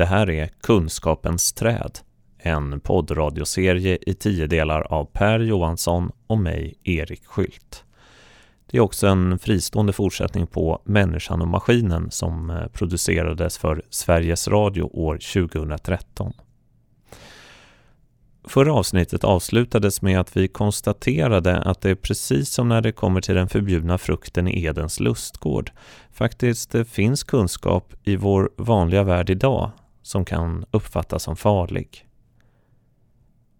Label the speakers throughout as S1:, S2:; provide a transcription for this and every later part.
S1: Det här är Kunskapens träd, en poddradioserie i tio delar av Per Johansson och mig, Erik Skylt. Det är också en fristående fortsättning på Människan och maskinen som eh, producerades för Sveriges Radio år 2013. Förra avsnittet avslutades med att vi konstaterade att det precis som när det kommer till den förbjudna frukten i Edens lustgård faktiskt finns kunskap i vår vanliga värld idag som kan uppfattas som farlig.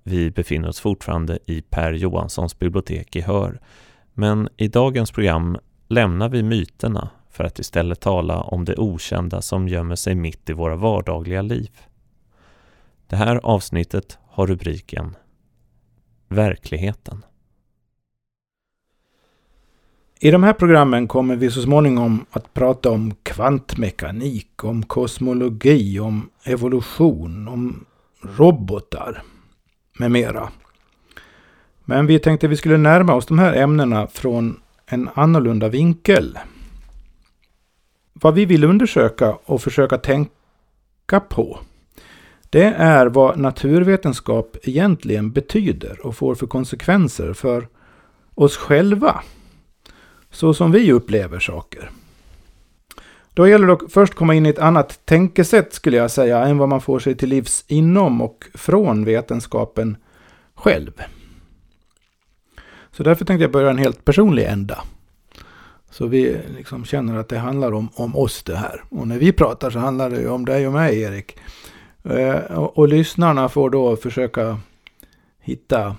S1: Vi befinner oss fortfarande i Per Johanssons bibliotek i Hör, men i dagens program lämnar vi myterna för att istället tala om det okända som gömmer sig mitt i våra vardagliga liv. Det här avsnittet har rubriken Verkligheten.
S2: I de här programmen kommer vi så småningom att prata om kvantmekanik, om kosmologi, om evolution, om robotar med mera. Men vi tänkte att vi skulle närma oss de här ämnena från en annorlunda vinkel. Vad vi vill undersöka och försöka tänka på det är vad naturvetenskap egentligen betyder och får för konsekvenser för oss själva. Så som vi upplever saker. Då gäller det att först komma in i ett annat tänkesätt skulle jag säga än vad man får sig till livs inom och från vetenskapen själv. Så därför tänkte jag börja en helt personlig ända. Så vi liksom känner att det handlar om, om oss det här. Och när vi pratar så handlar det ju om dig och mig Erik. Eh, och, och lyssnarna får då försöka hitta,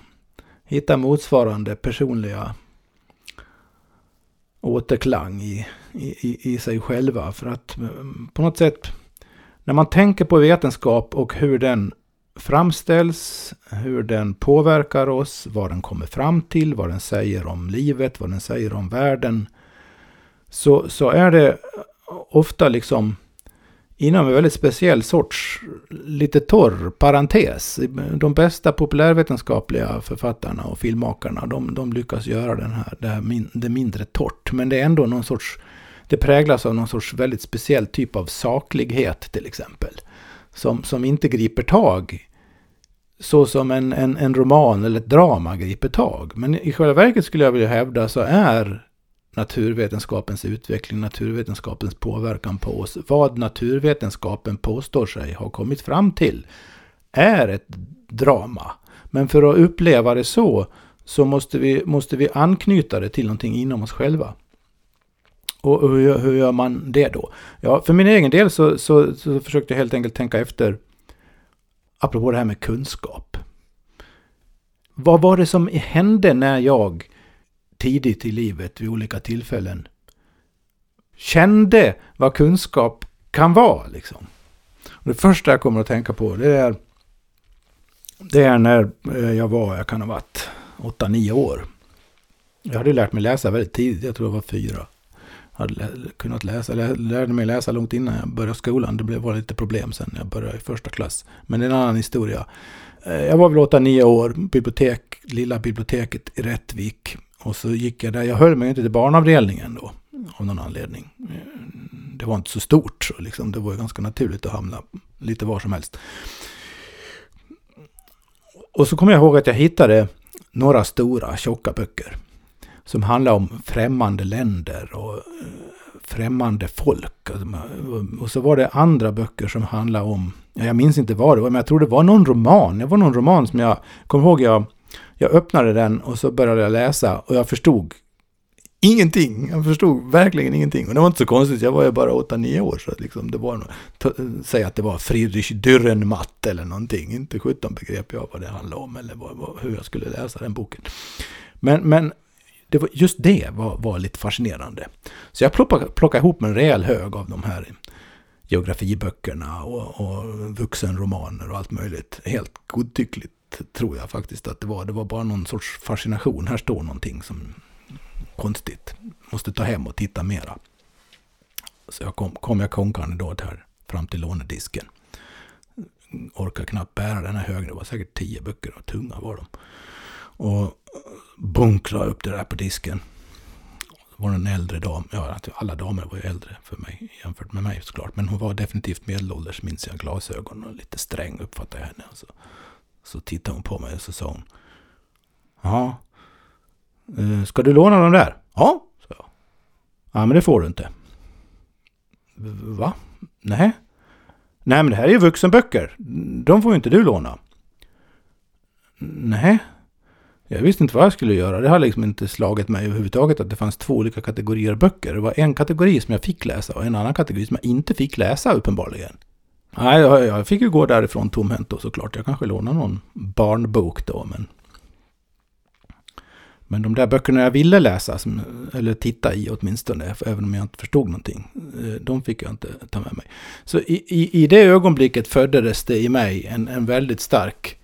S2: hitta motsvarande personliga återklang i, i, i sig själva. För att mm, på något sätt, när man tänker på vetenskap och hur den framställs, hur den påverkar oss, vad den kommer fram till, vad den säger om livet, vad den säger om världen. Så, så är det ofta liksom inom en väldigt speciell sorts, lite torr parentes. De bästa populärvetenskapliga författarna och filmmakarna, de, de lyckas göra den här, det, här min, det mindre torrt. Men det är ändå någon sorts, det präglas av någon sorts väldigt speciell typ av saklighet till exempel. Som, som inte griper tag så som en, en, en roman eller ett drama griper tag. Men i själva verket skulle jag vilja hävda så är naturvetenskapens utveckling, naturvetenskapens påverkan på oss, vad naturvetenskapen påstår sig ha kommit fram till, är ett drama. Men för att uppleva det så, så måste vi, måste vi anknyta det till någonting inom oss själva. Och hur, hur gör man det då? Ja, för min egen del så, så, så försökte jag helt enkelt tänka efter, apropå det här med kunskap. Vad var det som hände när jag tidigt i livet vid olika tillfällen kände vad kunskap kan vara. Liksom. Och det första jag kommer att tänka på det är, det är när eh, jag var, jag kan ha varit 8-9 år. Jag hade lärt mig läsa väldigt tidigt, jag tror jag var fyra. Jag hade kunnat läsa, jag lärde mig läsa långt innan jag började skolan. Det var lite problem sen när jag började i första klass. Men det är en annan historia. Eh, jag var väl 8-9 år, bibliotek, lilla biblioteket i Rättvik. Och så gick jag där. Jag höll mig inte till barnavdelningen då. Av någon anledning. Det var inte så stort. Så liksom, det var ganska naturligt att hamna lite var som helst. Och så kommer jag ihåg att jag hittade några stora tjocka böcker. Som handlar om främmande länder och eh, främmande folk. Och så var det andra böcker som handlade om, jag minns inte vad det var, men jag tror det var någon roman. Det var någon roman som jag, kommer ihåg jag jag öppnade den och så började jag läsa och jag förstod ingenting. Jag förstod verkligen ingenting. Och det var inte så konstigt, jag var ju bara 8-9 år. Så att liksom det var, säg att det var Friedrich Dürrenmatt eller någonting. Inte 17 begrep jag vad det handlade om eller vad, vad, hur jag skulle läsa den boken. Men, men det var, just det var, var lite fascinerande. Så jag plockade, plockade ihop en rejäl hög av de här geografiböckerna och, och vuxenromaner och allt möjligt. Helt godtyckligt tror jag faktiskt att det var. Det var bara någon sorts fascination. Här står någonting som konstigt. Måste ta hem och titta mera. Så jag kom, kom jag konkande då här fram till lånedisken. Orkar knappt bära den här högen. Det var säkert tio böcker och tunga var de. Och bunklade upp det där på disken. var en äldre dam. Ja, alla damer var ju äldre för mig jämfört med mig såklart. Men hon var definitivt medelålders, minns jag. Glasögon och lite sträng uppfattade jag henne. Och så, så tittade hon på mig och så sa hon. Ja, eh, ska du låna dem där? Ja, sa jag. Ja, men det får du inte. Va? Nej. Nej, men det här är ju vuxenböcker. De får ju inte du låna. Nej. Jag visste inte vad jag skulle göra. Det har liksom inte slagit mig överhuvudtaget att det fanns två olika kategorier böcker. Det var en kategori som jag fick läsa och en annan kategori som jag inte fick läsa uppenbarligen. Nej, jag fick ju gå därifrån tomhänt då såklart. Jag kanske lånade någon barnbok då, men... Men de där böckerna jag ville läsa, som, eller titta i åtminstone, även om jag inte förstod någonting, eh, de fick jag inte ta med mig. Så i, i, i det ögonblicket föddes det i mig en, en väldigt stark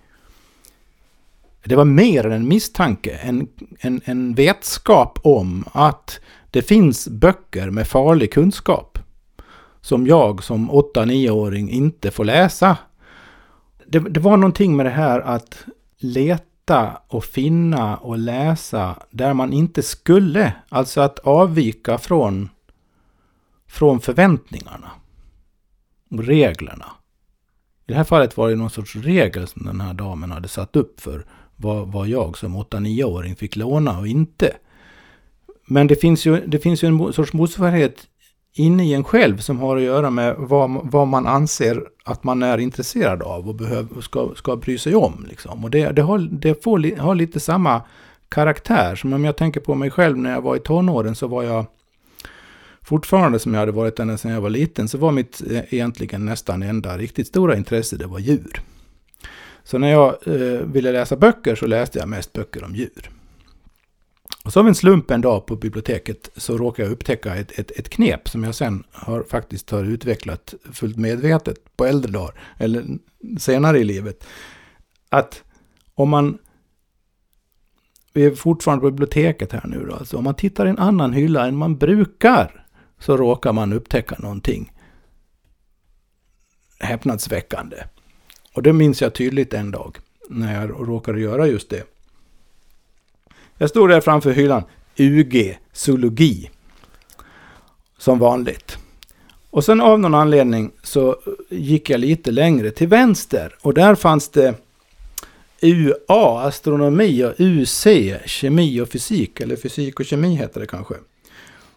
S2: det var mer än en misstanke, en, en, en vetskap om att det finns böcker med farlig kunskap som jag som 8-9-åring inte får läsa. Det, det, var någonting med det här att leta och finna och läsa där man inte skulle. Alltså att avvika från, från förväntningarna och reglerna. I det här fallet var det någon sorts regel som den här damen hade satt upp för vad, vad jag som 8-9-åring fick låna och inte. Men det finns ju, det finns ju en sorts motsvarighet inne i en själv som har att göra med vad, vad man anser att man är intresserad av och behöver, ska, ska bry sig om. Liksom. Och det, det, har, det får, har lite samma karaktär. Som om jag tänker på mig själv när jag var i tonåren så var jag fortfarande som jag hade varit ända sedan jag var liten så var mitt eh, egentligen nästan enda riktigt stora intresse det var djur. Så när jag eh, ville läsa böcker så läste jag mest böcker om djur. Och så av en slump en dag på biblioteket så råkade jag upptäcka ett, ett, ett knep som jag sen har, faktiskt har utvecklat fullt medvetet på äldre dagar, eller senare i livet. Att om man vi är fortfarande på biblioteket här nu då. Alltså om man tittar i en annan hylla än man brukar så råkar man upptäcka någonting häpnadsväckande. Och det minns jag tydligt en dag när jag råkade göra just det. Jag stod där framför hyllan, UG, zoologi, som vanligt. Och sen av någon anledning så gick jag lite längre till vänster och där fanns det UA, astronomi och UC, kemi och fysik, eller fysik och kemi heter det kanske.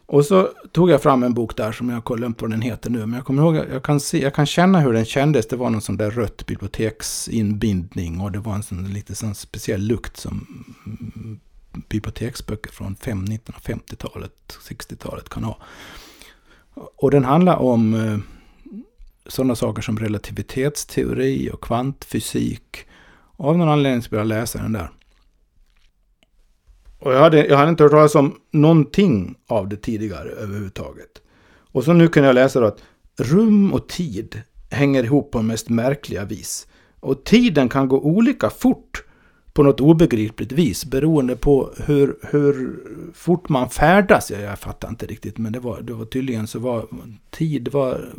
S2: Och så tog jag fram en bok där som jag har upp vad den heter nu. Men jag kommer ihåg, jag kan, se, jag kan känna hur den kändes. Det var någon sån där rött biblioteksinbindning. Och det var en sån lite sån speciell lukt som biblioteksböcker från 1950-talet, 60-talet kan ha. Och den handlar om eh, sådana saker som relativitetsteori och kvantfysik. Och av någon anledning så började jag läsa den där. Och jag hade, jag hade inte hört talas om någonting av det tidigare överhuvudtaget. Och så nu kunde jag läsa då att rum och tid hänger ihop på mest märkliga vis. Och tiden kan gå olika fort på något obegripligt vis beroende på hur, hur fort man färdas. Jag, jag fattar inte riktigt men det var, det var tydligen så var tid var,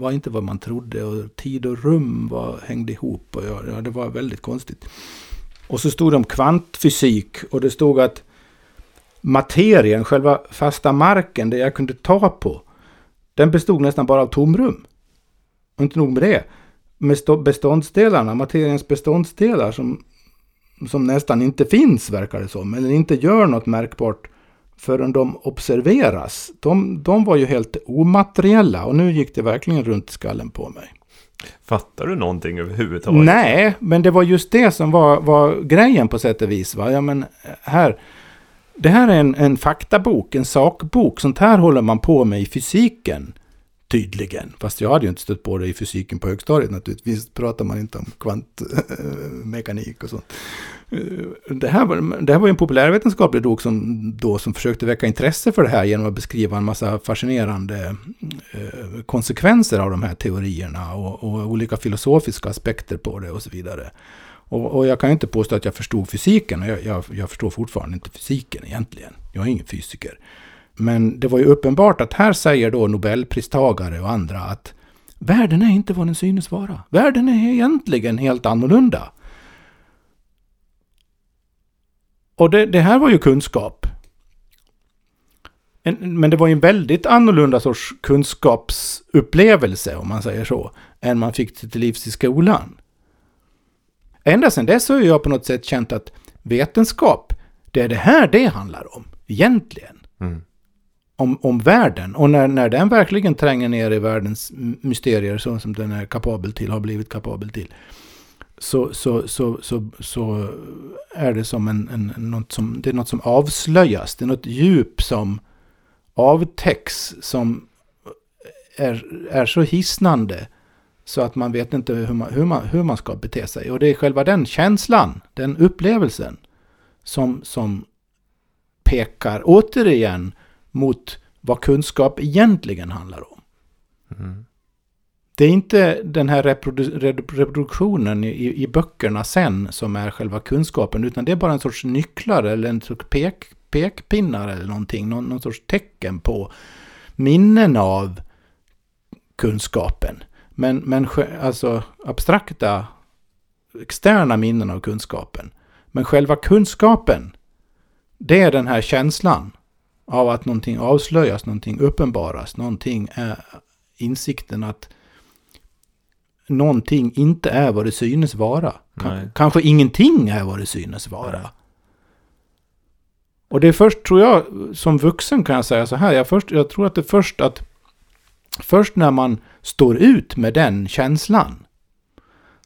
S2: var inte vad man trodde och tid och rum var, hängde ihop. Och ja, det var väldigt konstigt. Och så stod det om kvantfysik och det stod att materien, själva fasta marken, det jag kunde ta på, den bestod nästan bara av tomrum. Och inte nog med det. Med beståndsdelarna, materiens beståndsdelar som, som nästan inte finns verkar det som. Eller inte gör något märkbart förrän de observeras. De, de var ju helt omateriella och nu gick det verkligen runt skallen på mig.
S1: Fattar du någonting överhuvudtaget?
S2: Nej, men det var just det som var, var grejen på sätt och vis. Va? Ja, men här, det här är en, en faktabok, en sakbok. Sånt här håller man på med i fysiken. Tydligen. Fast jag hade ju inte stött på det i fysiken på högstadiet naturligtvis. pratar man inte om kvantmekanik eh, och sånt. Eh, det här, var, det här var en populärvetenskaplig dok som, då, som försökte väcka intresse för det här genom att beskriva en massa fascinerande eh, konsekvenser av de här teorierna och, och, olika filosofiska aspekter på det och så vidare. Och, och jag kan inte påstå att jag förstod fysiken. Jag, jag, jag förstår fortfarande inte fysiken egentligen. Jag är ingen fysiker. Men det var ju uppenbart att här säger då Nobelpristagare och andra att världen är inte vad den synes vara. Världen är egentligen helt annorlunda. Och det, det här var ju kunskap. en, men det var ju en väldigt annorlunda sorts kunskapsupplevelse, om man säger så, än man fick till livs i skolan. Ända sedan dess har jag på något sätt känt att vetenskap, det är det här det handlar om, egentligen.
S1: Mm.
S2: Om, om världen. Och när, när den verkligen tränger ner i världens mysterier, så som den är kapabel till, har blivit kapabel till, så, så, så, så, så är det som en, en, något som, det är något som avslöjas. Det är något djup som avtäcks som är, är så hisnande så att man vet inte hur man, hur, man, hur man ska bete sig. Och det är själva den känslan, den upplevelsen, som, som pekar återigen mot vad kunskap egentligen handlar om. Mm. Det är inte den här reprodu reproduktionen i, i böckerna sen som är själva kunskapen, utan det är bara en sorts nycklar eller en sorts pek, pekpinnar eller någonting, någon, någon sorts tecken på minnen av kunskapen. Men, men alltså abstrakta, externa minnen av kunskapen. Men själva kunskapen, det är den här känslan av att någonting avslöjas, någonting uppenbaras, någonting är insikten att någonting inte är vad det synes vara. Nej. Kanske ingenting är vad det synes vara. Nej. Och det är först, tror jag, som vuxen kan jag säga så här. Jag, först, jag tror att det är först att först när man står ut med den känslan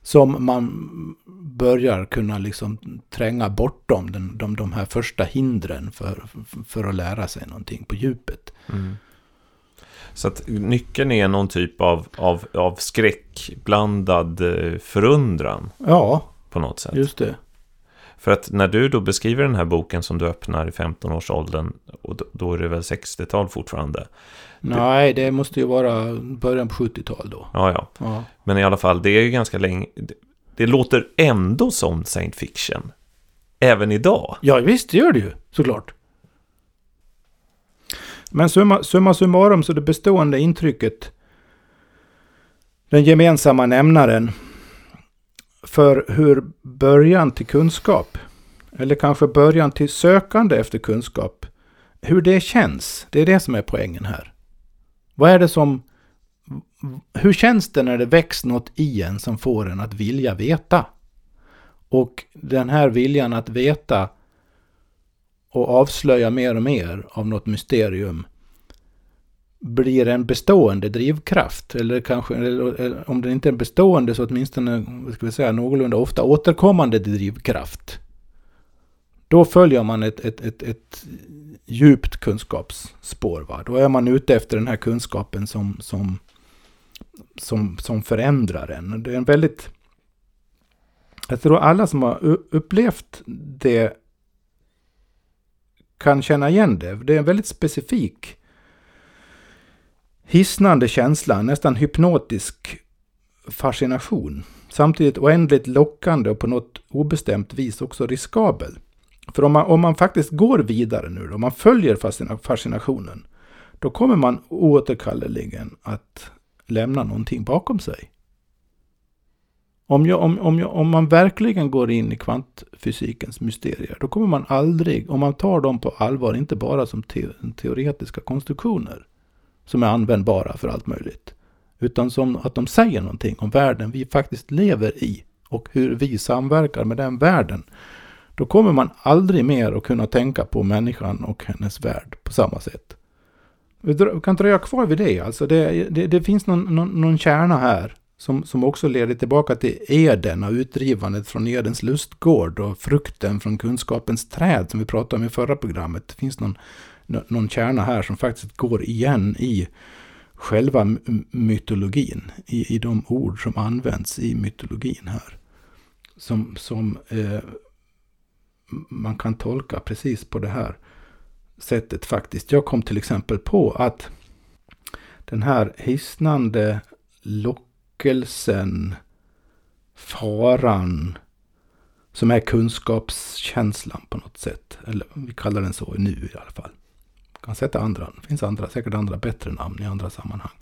S2: som man börjar kunna liksom tränga bortom den, de, de här första hindren för, för att lära sig någonting på djupet. Mm.
S1: Så att nyckeln är någon typ av, av, av skräckblandad eh, förundran.
S2: Ja,
S1: på något sätt.
S2: just det.
S1: För att när du då beskriver den här boken som du öppnar i 15-årsåldern, och då är det väl 60-tal fortfarande.
S2: Nej, det måste ju vara början på 70-tal då.
S1: Ja, ja, ja. Men i alla fall, det är ju ganska länge. Det låter ändå som science fiction. Även idag.
S2: Ja, visst det gör det ju, såklart. Men summa, summa summarum så det bestående intrycket, den gemensamma nämnaren för hur början till kunskap, eller kanske början till sökande efter kunskap, hur det känns, det är det som är poängen här. Vad är det som... Hur känns det när det väcks något i en som får en att vilja veta? Och den här viljan att veta och avslöja mer och mer av något mysterium blir en bestående drivkraft. Eller kanske, eller om den inte är bestående så åtminstone, ska vi säga, någorlunda ofta återkommande drivkraft. Då följer man ett, ett, ett, ett djupt kunskapsspår. Va? Då är man ute efter den här kunskapen som, som, som, som förändrar en. Det är en väldigt... Jag tror alla som har upplevt det kan känna igen det. Det är en väldigt specifik hisnande känsla, nästan hypnotisk fascination. Samtidigt oändligt lockande och på något obestämt vis också riskabel. För om man, om man faktiskt går vidare nu, om man följer fascinationen, då kommer man oåterkalleligen att lämna någonting bakom sig. Om, jag, om, om, jag, om man verkligen går in i kvantfysikens mysterier, då kommer man aldrig, om man tar dem på allvar, inte bara som te, teoretiska konstruktioner, som är användbara för allt möjligt, utan som att de säger någonting om världen vi faktiskt lever i och hur vi samverkar med den världen då kommer man aldrig mer att kunna tänka på människan och hennes värld på samma sätt. Vi kan dröja kvar vid det. Alltså det, det, det finns någon, någon, någon kärna här som, som också leder tillbaka till Eden och utdrivandet från Edens lustgård och frukten från kunskapens träd som vi pratade om i förra programmet. Det finns någon, någon kärna här som faktiskt går igen i själva mytologin, i, i de ord som används i mytologin här. Som, som eh, man kan tolka precis på det här sättet faktiskt. Jag kom till exempel på att den här hisnande lockelsen, faran, som är kunskapskänslan på något sätt. Eller vi kallar den så nu i alla fall. kan sätta andra, det finns andra, säkert andra bättre namn i andra sammanhang.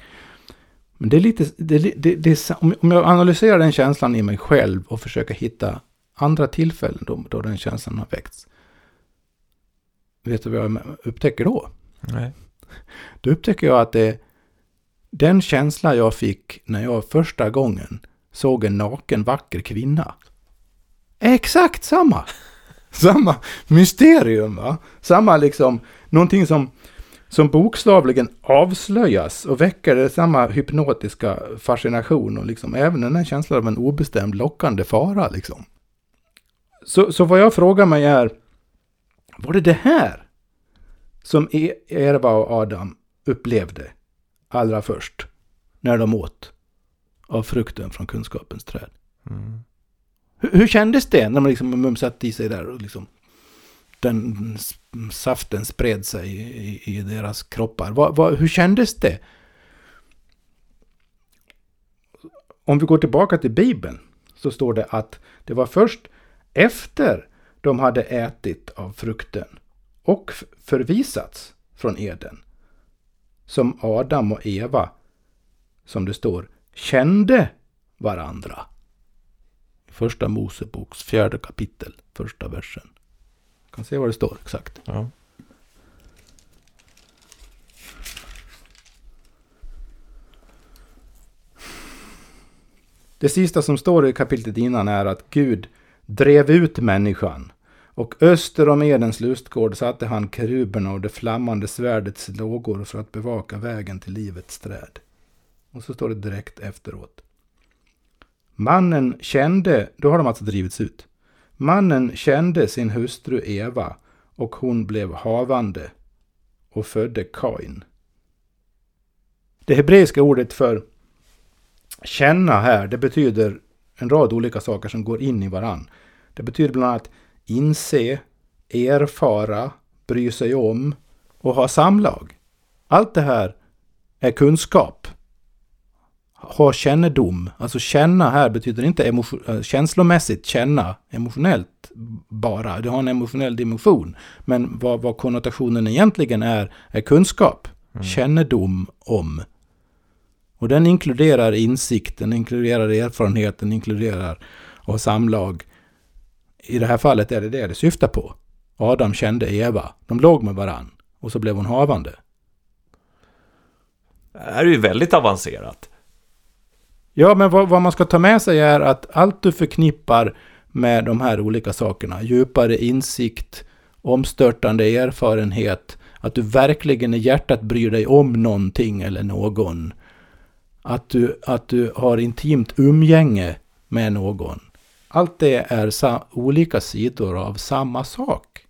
S2: Men det är lite, det, det, det, om jag analyserar den känslan i mig själv och försöker hitta andra tillfällen då, då den känslan har väckts. Vet du vad jag upptäcker då?
S1: Nej.
S2: Då upptäcker jag att det den känsla jag fick när jag första gången såg en naken vacker kvinna. Exakt samma! Samma mysterium, va? Samma liksom, någonting som, som bokstavligen avslöjas och väcker samma hypnotiska fascination och liksom även den här känslan av en obestämd lockande fara liksom. Så, så vad jag frågar mig är, var det det här som Eva och Adam upplevde allra först när de åt av frukten från kunskapens träd? Mm. Hur, hur kändes det när man liksom mumsat i sig där och liksom den saften spred sig i, i deras kroppar? Va, va, hur kändes det? Om vi går tillbaka till Bibeln så står det att det var först efter de hade ätit av frukten och förvisats från Eden som Adam och Eva, som det står, kände varandra. Första Moseboks fjärde kapitel, första versen. Jag kan se vad det står exakt. Ja. Det sista som står i kapitlet innan är att Gud drev ut människan. Och öster om Edens lustgård satte han keruberna och det flammande svärdets lågor för att bevaka vägen till livets träd. Och så står det direkt efteråt. Mannen kände, då har de alltså drivits ut. Mannen kände sin hustru Eva och hon blev havande och födde Kain. Det hebreiska ordet för känna här, det betyder en rad olika saker som går in i varann. Det betyder bland annat inse, erfara, bry sig om och ha samlag. Allt det här är kunskap. Ha kännedom. Alltså känna här betyder inte äh, känslomässigt känna, emotionellt bara. Det har en emotionell dimension. Men vad, vad konnotationen egentligen är, är kunskap. Mm. Kännedom om. Och den inkluderar insikt, den inkluderar erfarenhet, den inkluderar och samlag. I det här fallet är det det det syftar på. Adam kände Eva. De låg med varann. Och så blev hon havande.
S1: Det här är ju väldigt avancerat.
S2: Ja, men vad, vad, man ska ta med sig är att allt du förknippar med de här olika sakerna, djupare insikt, omstörtande erfarenhet, att du verkligen i hjärtat bryr dig om någonting eller någon, att du, att du har intimt umgänge med någon. Allt det är olika sidor av samma sak.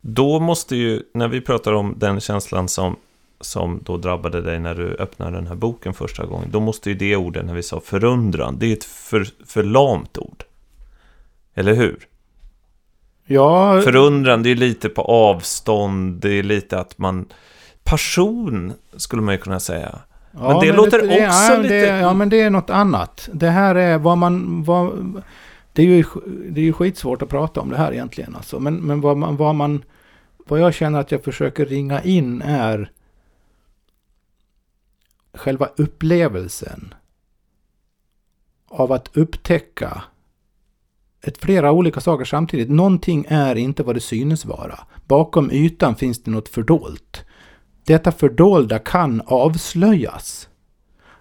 S1: Då måste ju, när vi pratar om den känslan som, som då drabbade dig när du öppnade den här boken första gången, då måste ju det ordet, när vi sa förundran, det är ett för, för lamt ord. Eller hur?
S2: Ja.
S1: Förundran, det är lite på avstånd, det är lite att man... Passion, skulle man ju kunna säga. Ja, men det men låter det, också
S2: ja,
S1: lite...
S2: Det, ja, men det är något annat. Det här är vad man... Vad, det är ju det är ju skitsvårt att prata om det här egentligen. Alltså. Men, men vad, man, vad man... Vad jag känner att jag försöker ringa in är själva upplevelsen av att upptäcka ett flera olika saker samtidigt. Någonting är inte vad det synes vara. Bakom ytan finns det något fördolt. Detta fördolda kan avslöjas.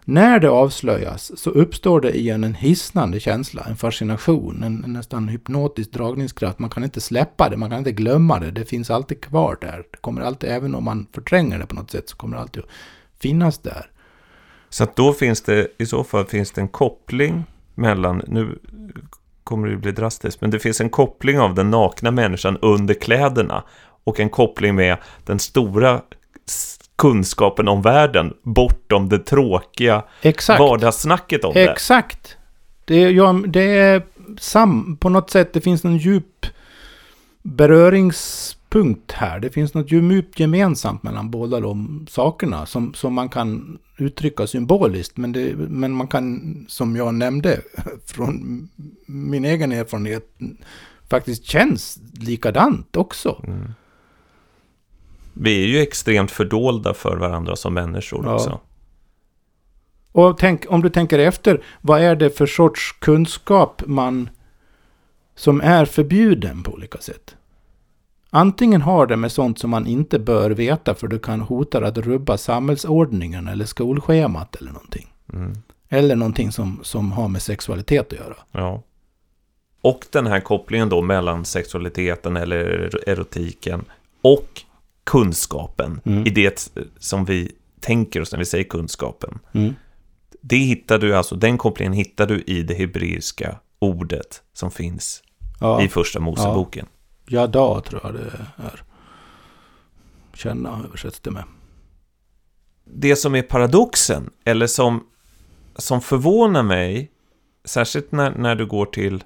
S2: När det avslöjas så uppstår det igen en hisnande känsla, en fascination, en, en nästan hypnotisk dragningskraft. Man kan inte släppa det, man kan inte glömma det. Det finns alltid kvar där. Det kommer alltid, även om man förtränger det på något sätt, så kommer det alltid att finnas där.
S1: Så att då finns det, i så fall finns det en koppling mellan, nu kommer det bli drastiskt, men det finns en koppling av den nakna människan under kläderna och en koppling med den stora kunskapen om världen bortom det tråkiga Exakt. vardagssnacket om
S2: det. Exakt. Det, ja, det är sam, på något sätt, det finns någon djup beröringspunkt här. Det finns något djupt gemensamt mellan båda de sakerna som, som man kan uttrycka symboliskt. Men, det, men man kan, som jag nämnde från min egen erfarenhet, faktiskt känns likadant också. Mm.
S1: Vi är ju extremt fördolda för varandra som människor ja. också.
S2: Och tänk, om du tänker efter, vad är det för sorts kunskap man som är förbjuden på olika sätt? Antingen har det med sånt som man inte bör veta för det kan hota att rubba samhällsordningen eller skolschemat eller någonting.
S1: Mm.
S2: Eller någonting som, som har med sexualitet att göra.
S1: Ja. Och den här kopplingen då mellan sexualiteten eller erotiken och kunskapen
S2: Mm.
S1: i det som vi tänker oss när vi säger kunskapen.
S2: Mm.
S1: Det hittar du alltså, den kopplingen hittar du i det hebreiska ordet som finns
S2: Ja,
S1: i första Moseboken.
S2: Jada tror jag det är. Känna översätts det med.
S1: Det som är paradoxen, eller som, som förvånar mig, särskilt när, när du går till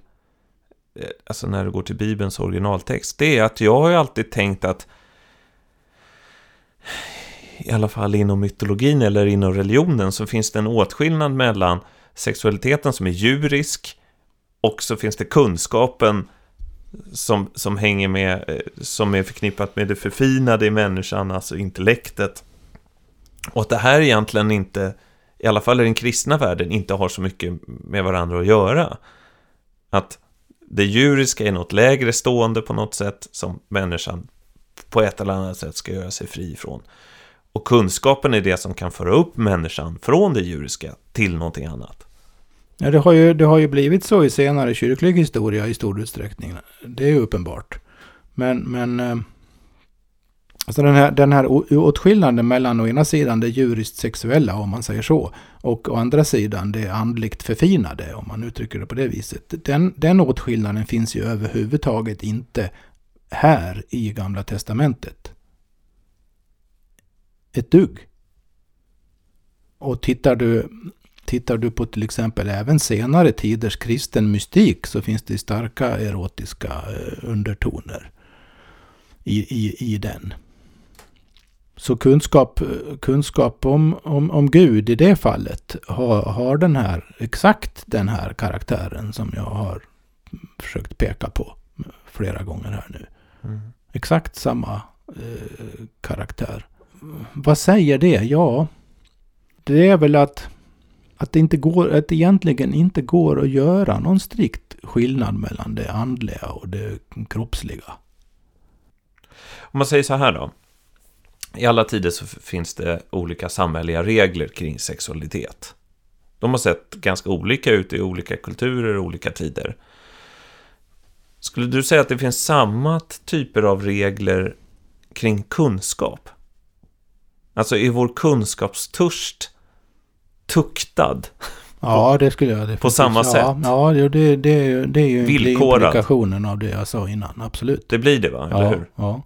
S1: eh, alltså när du går till Bibelns originaltext, det är att jag har ju alltid tänkt att i alla fall inom mytologin eller inom religionen så finns det en åtskillnad mellan sexualiteten som är djurisk och så finns det kunskapen som, som hänger med, eh, som är förknippat med det förfinade i människan, alltså intellektet. Och att det här egentligen inte, i alla fall i den kristna världen, inte har så mycket med varandra att göra. Att det djuriska är något lägre stående på något sätt som människan på ett eller annat sätt ska göra sig fri ifrån. Och kunskapen är det som kan föra upp människan från det djuriska till någonting annat.
S2: Ja, det, har ju, det har ju blivit så i senare kyrklig historia i stor utsträckning. Det är ju uppenbart. Men, men eh, alltså den här, den här åtskillnaden mellan å ena sidan det djuriskt sexuella, om man säger så, och å andra sidan det andligt förfinade, om man uttrycker det på det viset. Den, den åtskillnaden finns ju överhuvudtaget inte här i Gamla Testamentet. Ett dugg. Och tittar du Tittar du på till exempel även senare tiders kristen mystik så finns det starka erotiska eh, undertoner i, i, i den. Så kunskap, eh, kunskap om, om, om Gud i det fallet har, har den här, exakt den här karaktären som jag har försökt peka på flera gånger här nu. Exakt samma eh, karaktär. Vad säger det? Ja, det är väl att att det, inte går, att det egentligen inte går att göra någon strikt skillnad mellan det andliga och det kroppsliga.
S1: Om man säger så här då. I alla tider så finns det olika samhälleliga regler kring sexualitet. De har sett ganska olika ut i olika kulturer och olika tider. Skulle du säga att det finns samma typer av regler kring kunskap? Alltså är vår kunskapstörst tuktad?
S2: Ja, det skulle jag definitivt
S1: På samma
S2: ja,
S1: sätt?
S2: Ja, det, det, det, är ju- det är ju
S1: Villkorat.
S2: implikationen av det jag sa innan. Absolut.
S1: Det blir det va, eller
S2: ja,
S1: hur?
S2: Ja.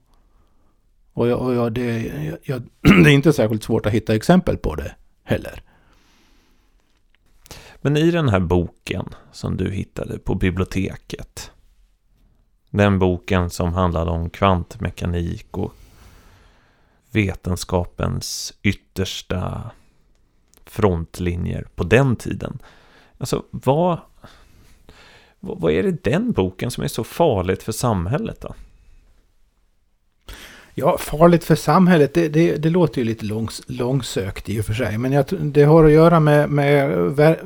S2: Och, jag, och jag, det, jag, det är inte särskilt svårt att hitta exempel på det heller.
S1: Men i den här boken som du hittade på biblioteket. Den boken som handlade om kvantmekanik och vetenskapens yttersta frontlinjer på den tiden. Alltså, vad, vad vad är det i den boken som är så farligt för samhället då?
S2: Ja, farligt för samhället, det, det, det låter ju lite långs, långsökt i och för sig. Men jag, det har att göra med, med,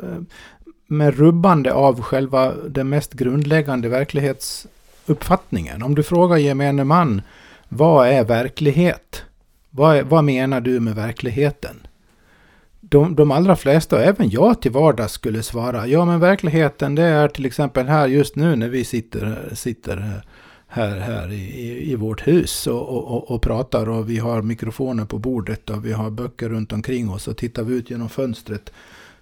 S2: med rubbande av själva den mest grundläggande verklighets uppfattningen. Om du frågar gemene man, vad är verklighet? Vad, är, vad menar du med verkligheten? De, de allra flesta, och även jag till vardags, skulle svara, ja men verkligheten det är till exempel här just nu när vi sitter, sitter här, här i, i, vårt hus och, och, och, och pratar och vi har mikrofoner på bordet och vi har böcker runt omkring oss och tittar vi ut genom fönstret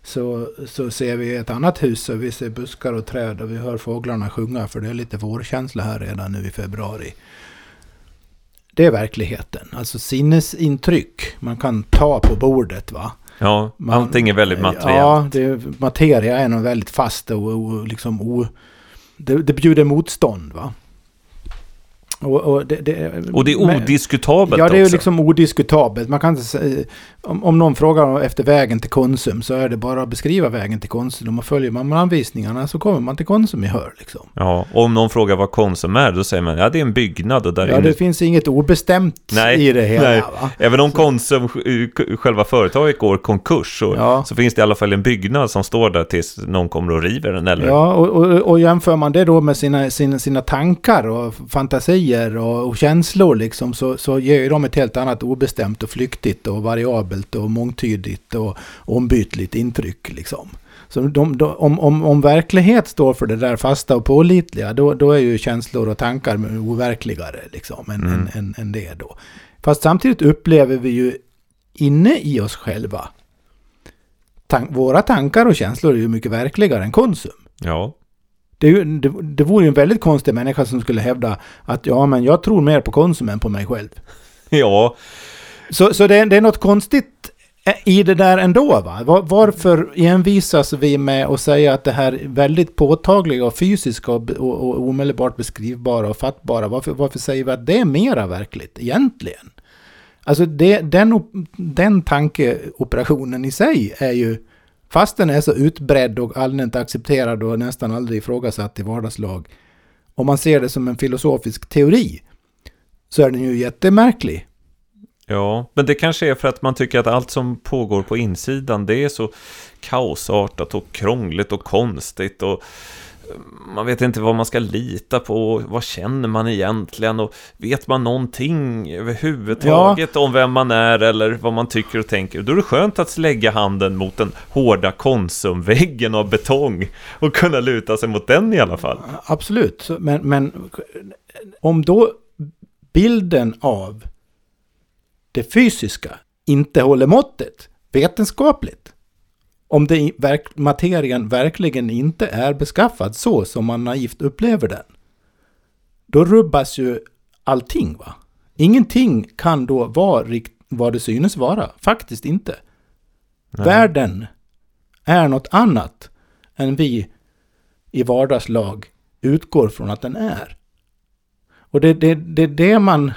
S2: så, så ser vi ett annat hus och vi ser buskar och träd och vi hör fåglarna sjunga för det är lite vårkänsla här redan nu i februari. Det är verkligheten, alltså sinnesintryck man kan ta på bordet va.
S1: Ja,
S2: Man-
S1: allting är väldigt materiellt.
S2: Ja, det, materia är nog väldigt fast och, och liksom o, det, det bjuder motstånd va. Och, och, det, det,
S1: Och det är
S2: men-
S1: odiskutabelt
S2: Ja, det är ju
S1: också.
S2: liksom odiskutabelt. Man kan inte säga, om, om någon frågar efter vägen till Konsum så är det bara att beskriva vägen till Konsum. Och följer man med anvisningarna så kommer man till Konsum i hör. Liksom.
S1: Ja, och om någon frågar vad Konsum är, då säger man ja det är en byggnad och där
S2: Ja,
S1: inne
S2: det finns inget obestämt
S1: Nej,
S2: i det hela.
S1: nej.
S2: Va?
S1: Även om Konsum, eh, själva företaget, går konkurs så,
S2: Ja.
S1: så finns det i alla fall en byggnad som står där tills någon kommer och river den. Eller?
S2: Ja, och, och, och jämför man det då med sina, sina, sina tankar och fantasier energier och, och känslor liksom så, så ger ju de ett helt annat obestämt och flyktigt och variabelt och mångtydigt och ombytligt intryck liksom. Så de, de, om, om, om verklighet står för det där fasta och pålitliga, då, då är ju känslor och tankar overkligare liksom, än, mm. än, än, än det då. Fast samtidigt upplever vi ju inne i oss själva, tan våra tankar och känslor är ju mycket verkligare än konsum.
S1: Ja.
S2: Det, det, det vore ju en väldigt konstig människa som skulle hävda att ja, men jag tror mer på konsum än på mig själv.
S1: Ja.
S2: Så, så det, det är något konstigt i det där ändå. Va? Varför envisas vi med att säga att det här väldigt påtagliga och fysiska och, och, och omedelbart beskrivbara och fattbara, varför, varför säger vi att det är mera verkligt egentligen? Alltså det, den, den tankeoperationen i sig är ju, fast den är så utbredd och allmänt accepterad och nästan aldrig ifrågasatt i vardagslag, om man ser det som en filosofisk teori, så är den ju jättemärklig.
S1: Ja, men det kanske är för att man tycker att allt som pågår på insidan det är så kaosartat och krångligt och konstigt och man vet inte vad man ska lita på, vad känner man egentligen och vet man någonting överhuvudtaget ja. om vem man är eller vad man tycker och tänker. Då är det skönt att lägga handen mot den hårda konsumväggen av betong och kunna luta sig mot den i alla fall.
S2: Absolut, men, men om då bilden av det fysiska inte håller måttet vetenskapligt. Om det verk materien verkligen inte är beskaffad så som man naivt upplever den. Då rubbas ju allting. va? Ingenting kan då vara vad det synes vara. Faktiskt inte. Nej. Världen är något annat än vi i vardagslag utgår från att den är. Och det är det, det, det man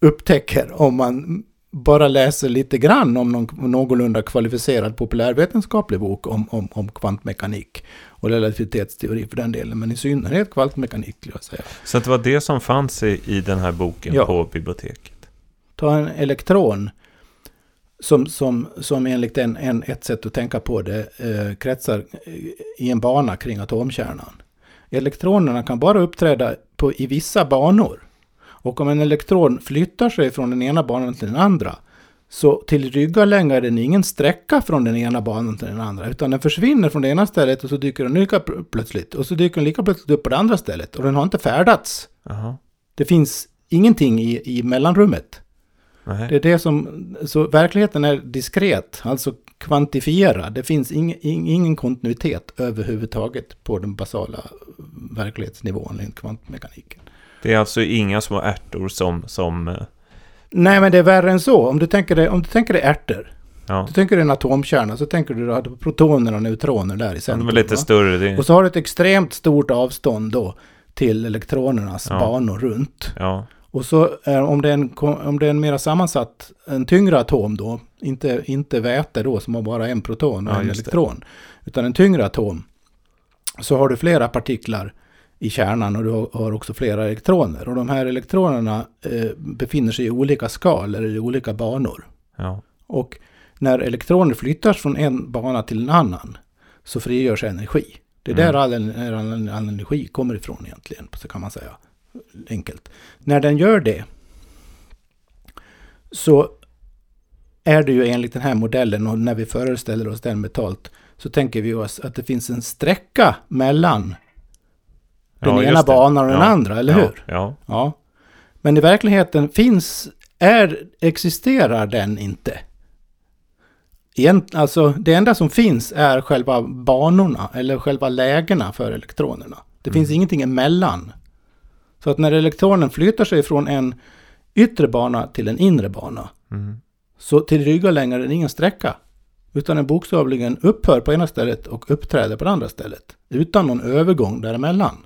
S2: upptäcker om man bara läser lite grann om någon någorlunda kvalificerad populärvetenskaplig bok om, om, om kvantmekanik och relativitetsteori för den delen, men i synnerhet kvantmekanik skulle jag säga.
S1: Så det var det som fanns i, i den här boken ja. på biblioteket?
S2: Ta en elektron som, som, som enligt en, en, ett sätt att tänka på det eh, kretsar i en bana kring atomkärnan. Elektronerna kan bara uppträda på, i vissa banor. Och om en elektron flyttar sig från den ena banan till den andra så till ryggarlängd är den ingen sträcka från den ena banan till den andra, utan den försvinner från det ena stället och så dyker den lika plötsligt. Och så dyker den lika plötsligt upp på det andra stället och den har inte färdats.
S1: Aha.
S2: Det finns ingenting i, i mellanrummet.
S1: Nej.
S2: Det är det som, så verkligheten är diskret, alltså kvantifierad. Det finns ing, ing, ingen kontinuitet överhuvudtaget på den basala verklighetsnivån enligt kvantmekaniken.
S1: Det är alltså inga små ärtor som... som eh,
S2: Nej, men det är värre än så. Om du tänker dig, om du tänker dig ärtor. Ja. Du tänker dig en atomkärna, så tänker du att protoner och neutroner där i centrum.
S1: De är lite större. Det...
S2: Och så har du ett extremt stort avstånd då till elektronernas ja. banor runt.
S1: Ja.
S2: Och så om, det är en, om det är en mera sammansatt, en tyngre atom då, inte, inte väte då som har bara en proton och ja, en elektron, det. utan en tyngre atom, så har du flera partiklar i kärnan och du har också flera elektroner. Och de här elektronerna eh, befinner sig i olika skal eller i olika banor.
S1: Ja.
S2: Och när elektroner flyttas från en bana till en annan så frigörs energi. Det är mm. där all, all, all, energi kommer ifrån egentligen, så kan man säga. Enkelt. När den gör det så är det ju enligt den här modellen och när vi föreställer oss den mentalt så tänker vi oss att det finns en sträcka mellan den ja, ena banan och den andra, eller hur?
S1: Ja.
S2: ja. Men i verkligheten finns, är, existerar den inte. Egent, alltså det enda som finns är själva banorna, eller själva lägena för elektronerna. Det mm. finns ingenting emellan. Så att när elektronen flyttar sig från en yttre bana till en inre bana,
S1: mm.
S2: så till ryggarlängd är den ingen sträcka. Utan den bokstavligen upphör på ena stället och uppträder på det andra stället. Utan någon övergång däremellan.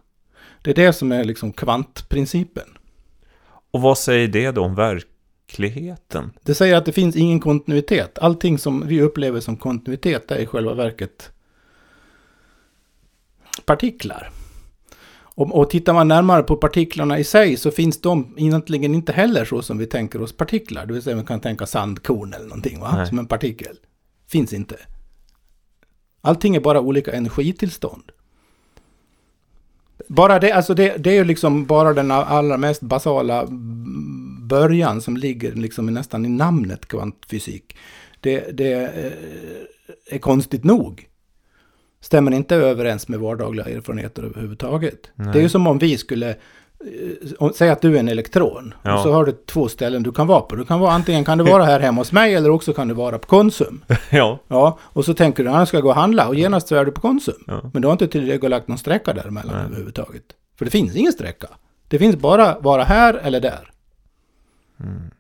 S2: Det är det som är liksom kvantprincipen.
S1: Och vad säger det då om verkligheten?
S2: Det säger att det finns ingen kontinuitet. Allting som vi upplever som kontinuitet är i själva verket partiklar. Och, och tittar man närmare på partiklarna i sig så finns de egentligen inte heller så som vi tänker oss partiklar. Det vill säga man kan tänka sandkorn eller någonting va? som en partikel. Finns inte. Allting är bara olika energitillstånd. Bara det, alltså det, det är ju liksom bara den allra mest basala början som ligger liksom nästan i namnet kvantfysik. Det, det eh, är konstigt nog. Stämmer inte överens med vardagliga erfarenheter överhuvudtaget. Nej. Det är ju som om vi skulle säg att du är en elektron. Ja. Och så har du två ställen du kan vara på. Du kan vara, antingen kan du vara här hemma hos mig eller också kan du vara på Konsum.
S1: Ja.
S2: ja och så tänker du att jag ska gå och handla och genast så är du på Konsum. Ja. Men du har inte tillräckligt någon sträcka däremellan Nej. överhuvudtaget. För det finns ingen sträcka. Det finns bara vara här eller där. Mm.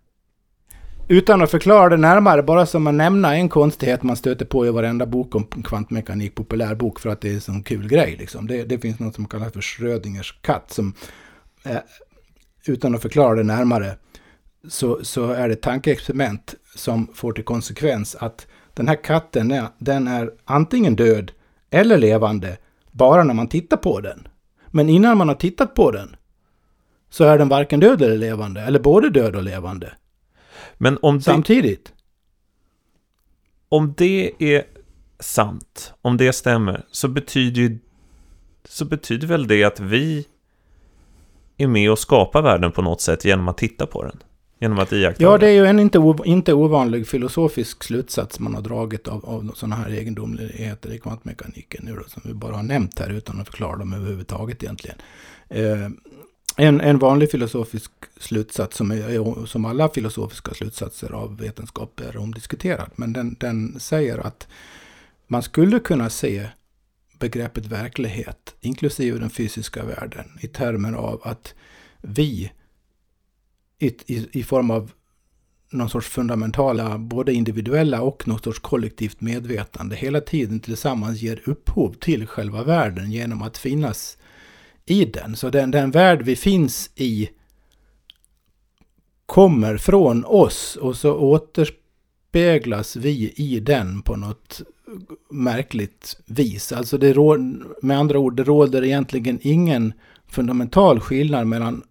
S2: Utan att förklara det närmare, bara som att nämna en konstighet man stöter på i varenda bok om kvantmekanik, populär för att det är en sån kul grej. Liksom. Det, det finns något som kallas för Schrödingers katt som eh, utan att förklara det närmare, så, så är det tankeexperiment som får till konsekvens att den här katten, är, den är antingen död eller levande bara när man tittar på den. Men innan man har tittat på den så är den varken död eller levande, eller både död och levande.
S1: Men om det,
S2: Samtidigt.
S1: Om det är sant, om det stämmer, så betyder ju så betyder väl det att vi är med och skapar världen på något sätt genom att titta på den. Genom att iaktta
S2: Ja, det är ju en inte, ov inte ovanlig filosofisk slutsats man har dragit av, av sådana här egendomligheter i kvantmekaniken nu då, som vi bara har nämnt här utan att förklara dem överhuvudtaget egentligen. Eh, en, en vanlig filosofisk slutsats, som, är, som alla filosofiska slutsatser av vetenskap är omdiskuterad, men den, den säger att man skulle kunna se begreppet verklighet, inklusive den fysiska världen, i termer av att vi i, i, i form av någon sorts fundamentala, både individuella och någon sorts kollektivt medvetande, hela tiden tillsammans ger upphov till själva världen genom att finnas i den. Så den, den värld vi finns i kommer från oss och så återspeglas vi i den på något märkligt vis. Alltså det råd, med andra ord, det råder egentligen ingen fundamental skillnad mellan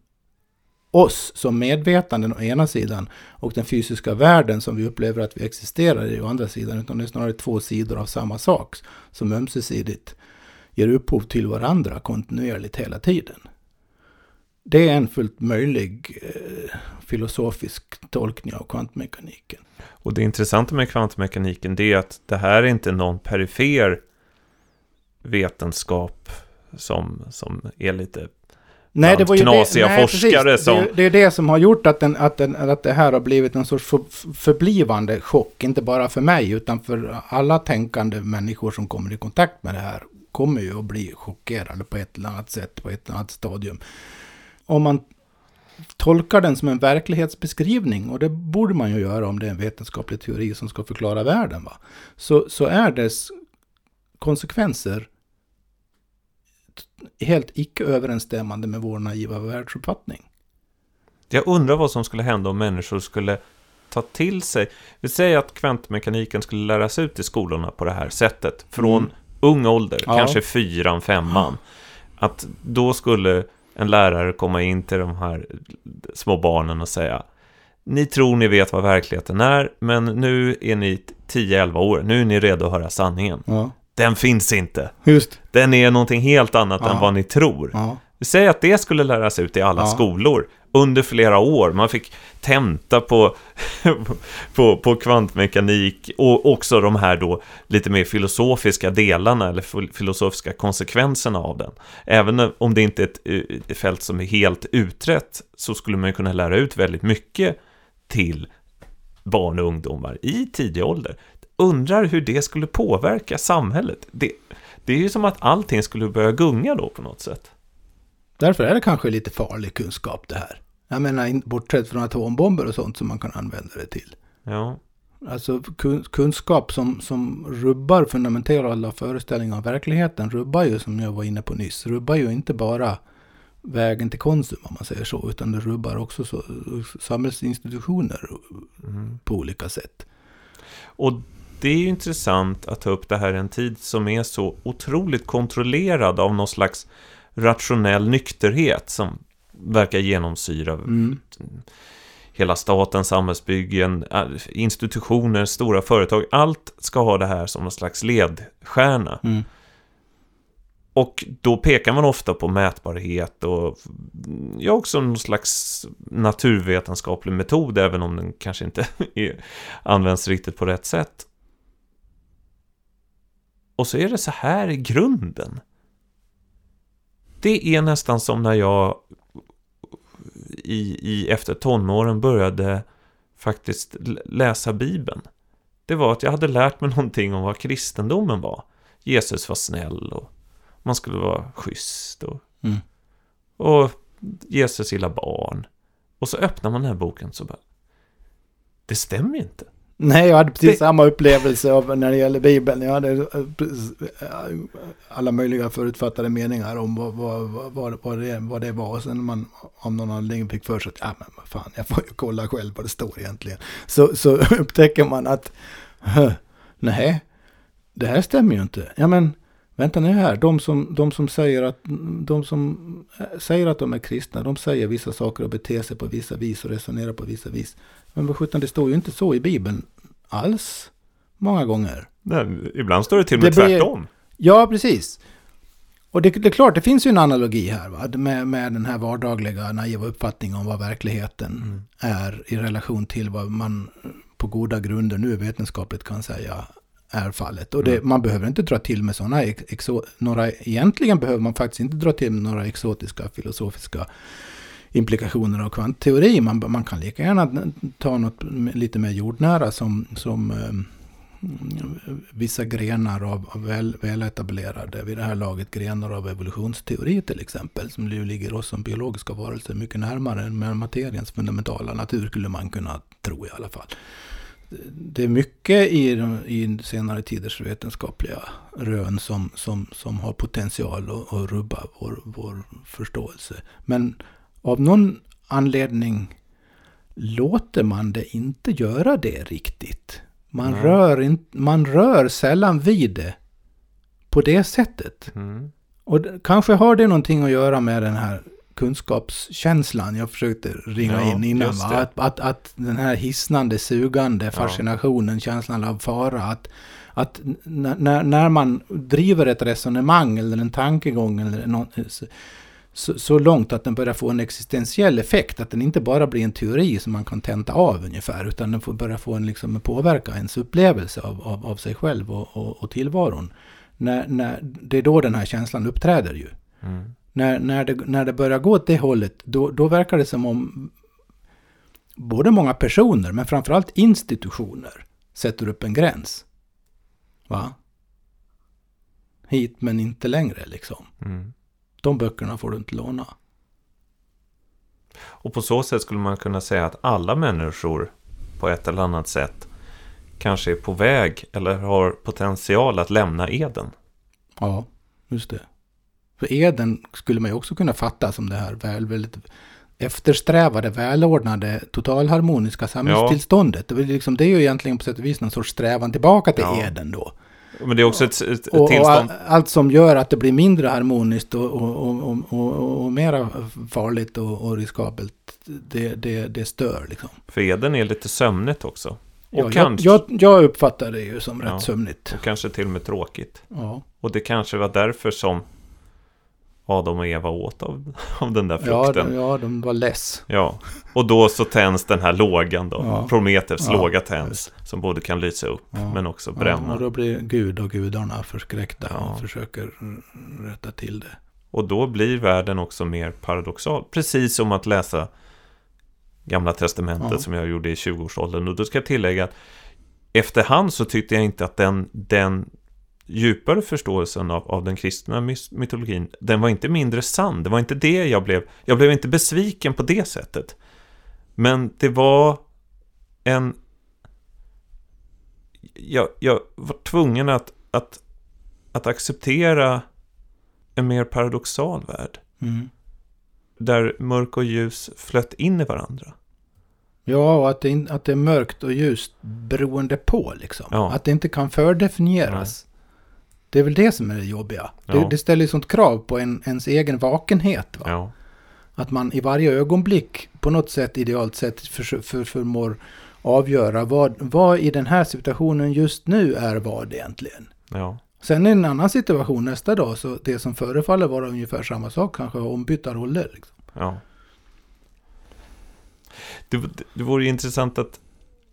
S2: oss som medvetanden å ena sidan och den fysiska världen som vi upplever att vi existerar i å andra sidan. Utan det är snarare två sidor av samma sak som ömsesidigt ger upphov till varandra kontinuerligt hela tiden. Det är en fullt möjlig eh, filosofisk tolkning av kvantmekaniken.
S1: Och det intressanta med kvantmekaniken det är att det här är inte någon perifer vetenskap som, som är lite Nej, det var ju knasiga det, nej, forskare
S2: som... Det, det, är det som har gjort att, den, att, den, att det här har blivit en sorts för, förblivande chock. Inte bara för mig, utan för alla tänkande människor som kommer i kontakt med det här. Kommer ju att bli chockerade på ett eller annat sätt, på ett eller annat stadium. Om man tolkar den som en verklighetsbeskrivning, och det borde man ju göra om det är en vetenskaplig teori som ska förklara världen, va? Så, så är dess konsekvenser helt icke överensstämmande med vår naiva världsuppfattning.
S1: Jag undrar vad som skulle hända om människor skulle ta till sig, vi säger att kvantmekaniken skulle läras ut i skolorna på det här sättet, från mm. ung ålder, ja. kanske fyran, femman, att då skulle en lärare komma in till de här små barnen och säga Ni tror ni vet vad verkligheten är, men nu är ni 10-11 år, nu är ni redo att höra sanningen. Ja. Den finns inte.
S2: Just.
S1: Den är någonting helt annat ja. än vad ni tror. Ja. Säg att det skulle läras ut i alla ja. skolor under flera år. Man fick tenta på, på, på kvantmekanik och också de här då lite mer filosofiska delarna eller filosofiska konsekvenserna av den. Även om det inte är ett, fält som är helt utrett så skulle man kunna lära ut väldigt mycket till barn och ungdomar i tidig ålder. Undrar hur det skulle påverka samhället. Det, det är ju som att allting skulle börja gunga då på något sätt.
S2: Därför är det kanske lite farlig kunskap det här. Jag menar, bortsett från atombomber och sånt som man kan använda det till.
S1: Ja.
S2: Alltså kunskap som, som rubbar fundamentala föreställningar av verkligheten rubbar ju, som jag var inne på nyss, rubbar ju inte bara vägen till Konsum om man säger så, utan det rubbar också så, samhällsinstitutioner mm. på olika sätt.
S1: Och det är ju intressant att ta upp det här i en tid som är så otroligt kontrollerad av någon slags rationell nykterhet som verkar genomsyra mm. hela staten, samhällsbyggen, institutioner, stora företag. Allt ska ha det här som någon slags ledstjärna. Mm. Och då pekar man ofta på mätbarhet och ja, också någon slags naturvetenskaplig metod, även om den kanske inte är, används riktigt på rätt sätt. Och så är det så här i grunden. Det är nästan som när jag i, i efter tonåren började faktiskt läsa Bibeln. Det var att jag hade lärt mig någonting om vad kristendomen var. Jesus var snäll och man skulle vara schysst och,
S2: Mm.
S1: och Jesus gillar barn. Och så öppnar man den här boken så bara, det stämmer inte.
S2: Nej, jag hade precis samma upplevelse av när det gäller Bibeln. Jag hade eh, eh, alla möjliga förutfattade meningar om vad, vad, vad, vad, det, vad det var. Och sen när man om någon anledning fick för sig att ja, men vad fan, jag får ju kolla själv vad det står egentligen. Så, så upptäcker man att "Hö, nej, det här stämmer ju inte. Ja, men vänta nu här, de som, de som, säger, att, de som eh, säger att de är kristna, de säger vissa saker och beter sig på vissa vis och resonerar på vissa vis. Men vad sjutton, det står ju inte så i Bibeln alls. Många gånger.
S1: Nej, ibland står det till och med
S2: Det blir-
S1: tvärtom.
S2: Ja, precis. Och det, det är klart, det finns ju en analogi här va? Med, med den här vardagliga naiva uppfattningen om vad verkligheten
S1: Mm.
S2: är i relation till vad man på goda grunder nu vetenskapligt kan säga är fallet. Och det,
S1: Mm.
S2: man behöver inte dra till med sådana, ex, exo, några, egentligen behöver man faktiskt inte dra till med några exotiska filosofiska implikationer av kvantteori. Man, man kan lika gärna ta något lite mer jordnära som, som eh, vissa grenar av, av väl, väletablerade, vid det här laget grenar av evolutionsteori till exempel, som ju ligger oss som biologiska varelser mycket närmare än med materiens fundamentala natur, skulle man kunna tro i alla fall. Det är mycket i, i senare tiders vetenskapliga rön som, som, som har potential att, att rubba vår, vår förståelse. Men av någon anledning låter man det inte göra det riktigt. Man,
S1: Nej.
S2: rör, in, man rör sällan vid det på det sättet.
S1: Mm.
S2: Och kanske har det någonting att göra med den här kunskapskänslan jag försökte ringa
S1: Ja,
S2: in innan. Att, att, att den här hisnande, sugande fascinationen, känslan av fara. Att, att när, när man driver ett resonemang eller en tankegång eller något, så, så, långt att den börjar få en existentiell effekt. Att den inte bara blir en teori som man kan tenta av ungefär. Utan den får börja få en liksom, påverka ens upplevelse av, av, av sig själv och, och, och tillvaron. När, när, det är då den här känslan uppträder ju.
S1: Mm.
S2: När, när, det, när det börjar gå åt det hållet, då, då verkar det som om både många personer, men framförallt institutioner, sätter upp en gräns. Va? Hit men inte längre liksom.
S1: Mm.
S2: De böckerna får du inte låna.
S1: Och på så sätt skulle man kunna säga att alla människor på ett eller annat sätt kanske är på väg eller har potential att lämna Eden.
S2: Ja, just det. För Eden skulle man ju också kunna fatta som det här väl, väldigt eftersträvade, välordnade, totalharmoniska samhällstillståndet. Det, är liksom, det är ju egentligen på sätt och vis någon sorts strävan tillbaka till
S1: Ja.
S2: Eden då.
S1: Men det är också ett, ett,
S2: Och, och
S1: tillstånd.
S2: all, allt som gör att det blir mindre harmoniskt och, och, och, och, och, och mera farligt och, och riskabelt, det, det, det stör liksom.
S1: För Eden är lite sömnigt också. Och,
S2: Ja,
S1: kanske,
S2: jag, jag uppfattar det ju som
S1: Ja.
S2: rätt sömnigt.
S1: och kanske till och med tråkigt.
S2: Ja,
S1: Och det kanske var därför som Adam och Eva åt av, av den där
S2: ja,
S1: frukten.
S2: de, ja, de var less.
S1: Ja, och då så tänds den här lågan då.
S2: Ja.
S1: Prometheus
S2: Ja,
S1: låga tänds. Som både kan lysa upp
S2: Ja.
S1: men också
S2: Ja,
S1: bränna.
S2: och då blir Gud och gudarna förskräckta
S1: Ja.
S2: och försöker rätta till det.
S1: Och då blir världen också mer paradoxal. Precis som att läsa Gamla Testamentet
S2: Ja.
S1: som jag gjorde i 20-årsåldern. Och då ska jag tillägga att efterhand så tyckte jag inte att den, den djupare förståelsen av, av den kristna mytologin, den var inte mindre sann. Det var inte det jag blev. Jag blev inte besviken på det sättet. Men det var en... Jag, jag var tvungen att, att, att acceptera en mer paradoxal värld.
S2: Mm.
S1: Där mörk och ljus flöt in i varandra.
S2: Ja, och att det, att det är mörkt och ljust beroende på liksom.
S1: Ja.
S2: Att det inte kan fördefinieras. Det är väl det som är det jobbiga. Det,
S1: Ja.
S2: det ställer ju sånt krav på en, ens egen vakenhet. Va?
S1: Ja,
S2: Att man i varje ögonblick på något sätt, idealt sett, för, för, förmår avgöra vad, vad i den här situationen just nu är vad egentligen.
S1: ja,
S2: Sen i en annan situation nästa dag, så det som förefaller vara ungefär samma sak kanske har ombytta roller. Liksom.
S1: Ja. Det, det vore intressant att,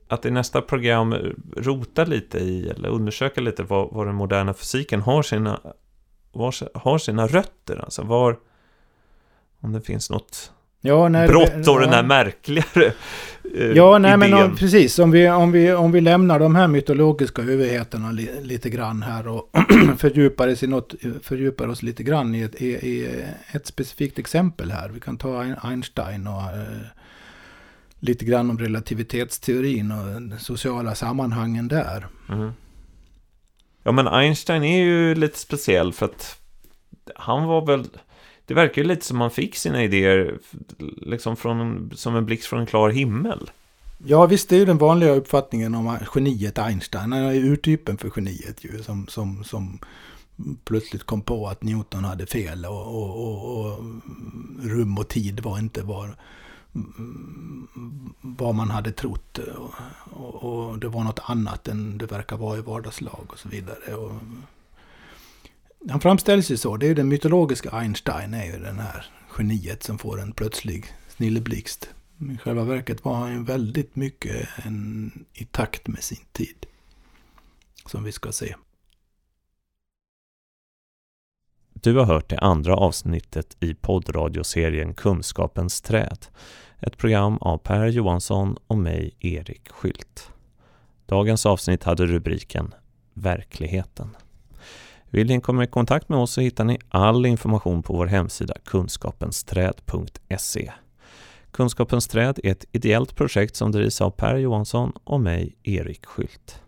S1: att i nästa program rota lite i, eller undersöka lite var, var den moderna fysiken har sina, var, har sina rötter. Alltså var, om det finns något
S2: ja, nej,
S1: brott och den här märkligare
S2: eh, Ja, nej idén. men om, precis. Om vi, om, vi, om vi lämnar de här mytologiska överheterna li, lite grann här och fördjupar, oss i något, fördjupar oss lite grann i ett, i, i ett specifikt exempel här. Vi kan ta Einstein och eh, lite grann om relativitetsteorin och de sociala sammanhangen där. Mm.
S1: Ja, men Einstein är ju lite speciell för att han var väl det verkar ju lite som man fick sina idéer liksom från, som en blixt från en klar himmel.
S2: Ja, visst det är ju den vanliga uppfattningen om geniet Einstein. Han är ju urtypen för geniet ju, som, som, som plötsligt kom på att Newton hade fel och, och, och, och rum och tid var inte var, vad man hade trott. Och, och, det var något annat än det verkar vara i vardagslag och så vidare. Och han framställs ju så. Det är ju den mytologiska Einstein, är ju den här geniet som får en plötslig snilleblixt. I själva verket var han ju väldigt mycket en, i takt med sin tid. Som vi ska se.
S1: Du har hört det andra avsnittet i poddradioserien Kunskapens träd. Ett program av Per Johansson och mig, Erik Skylt. Dagens avsnitt hade rubriken Verkligheten. Vill ni komma i kontakt med oss så hittar ni all information på vår hemsida kunskapensträd.se. Kunskapens träd är ett ideellt projekt som drivs av Per Johansson och mig, Erik Skylt.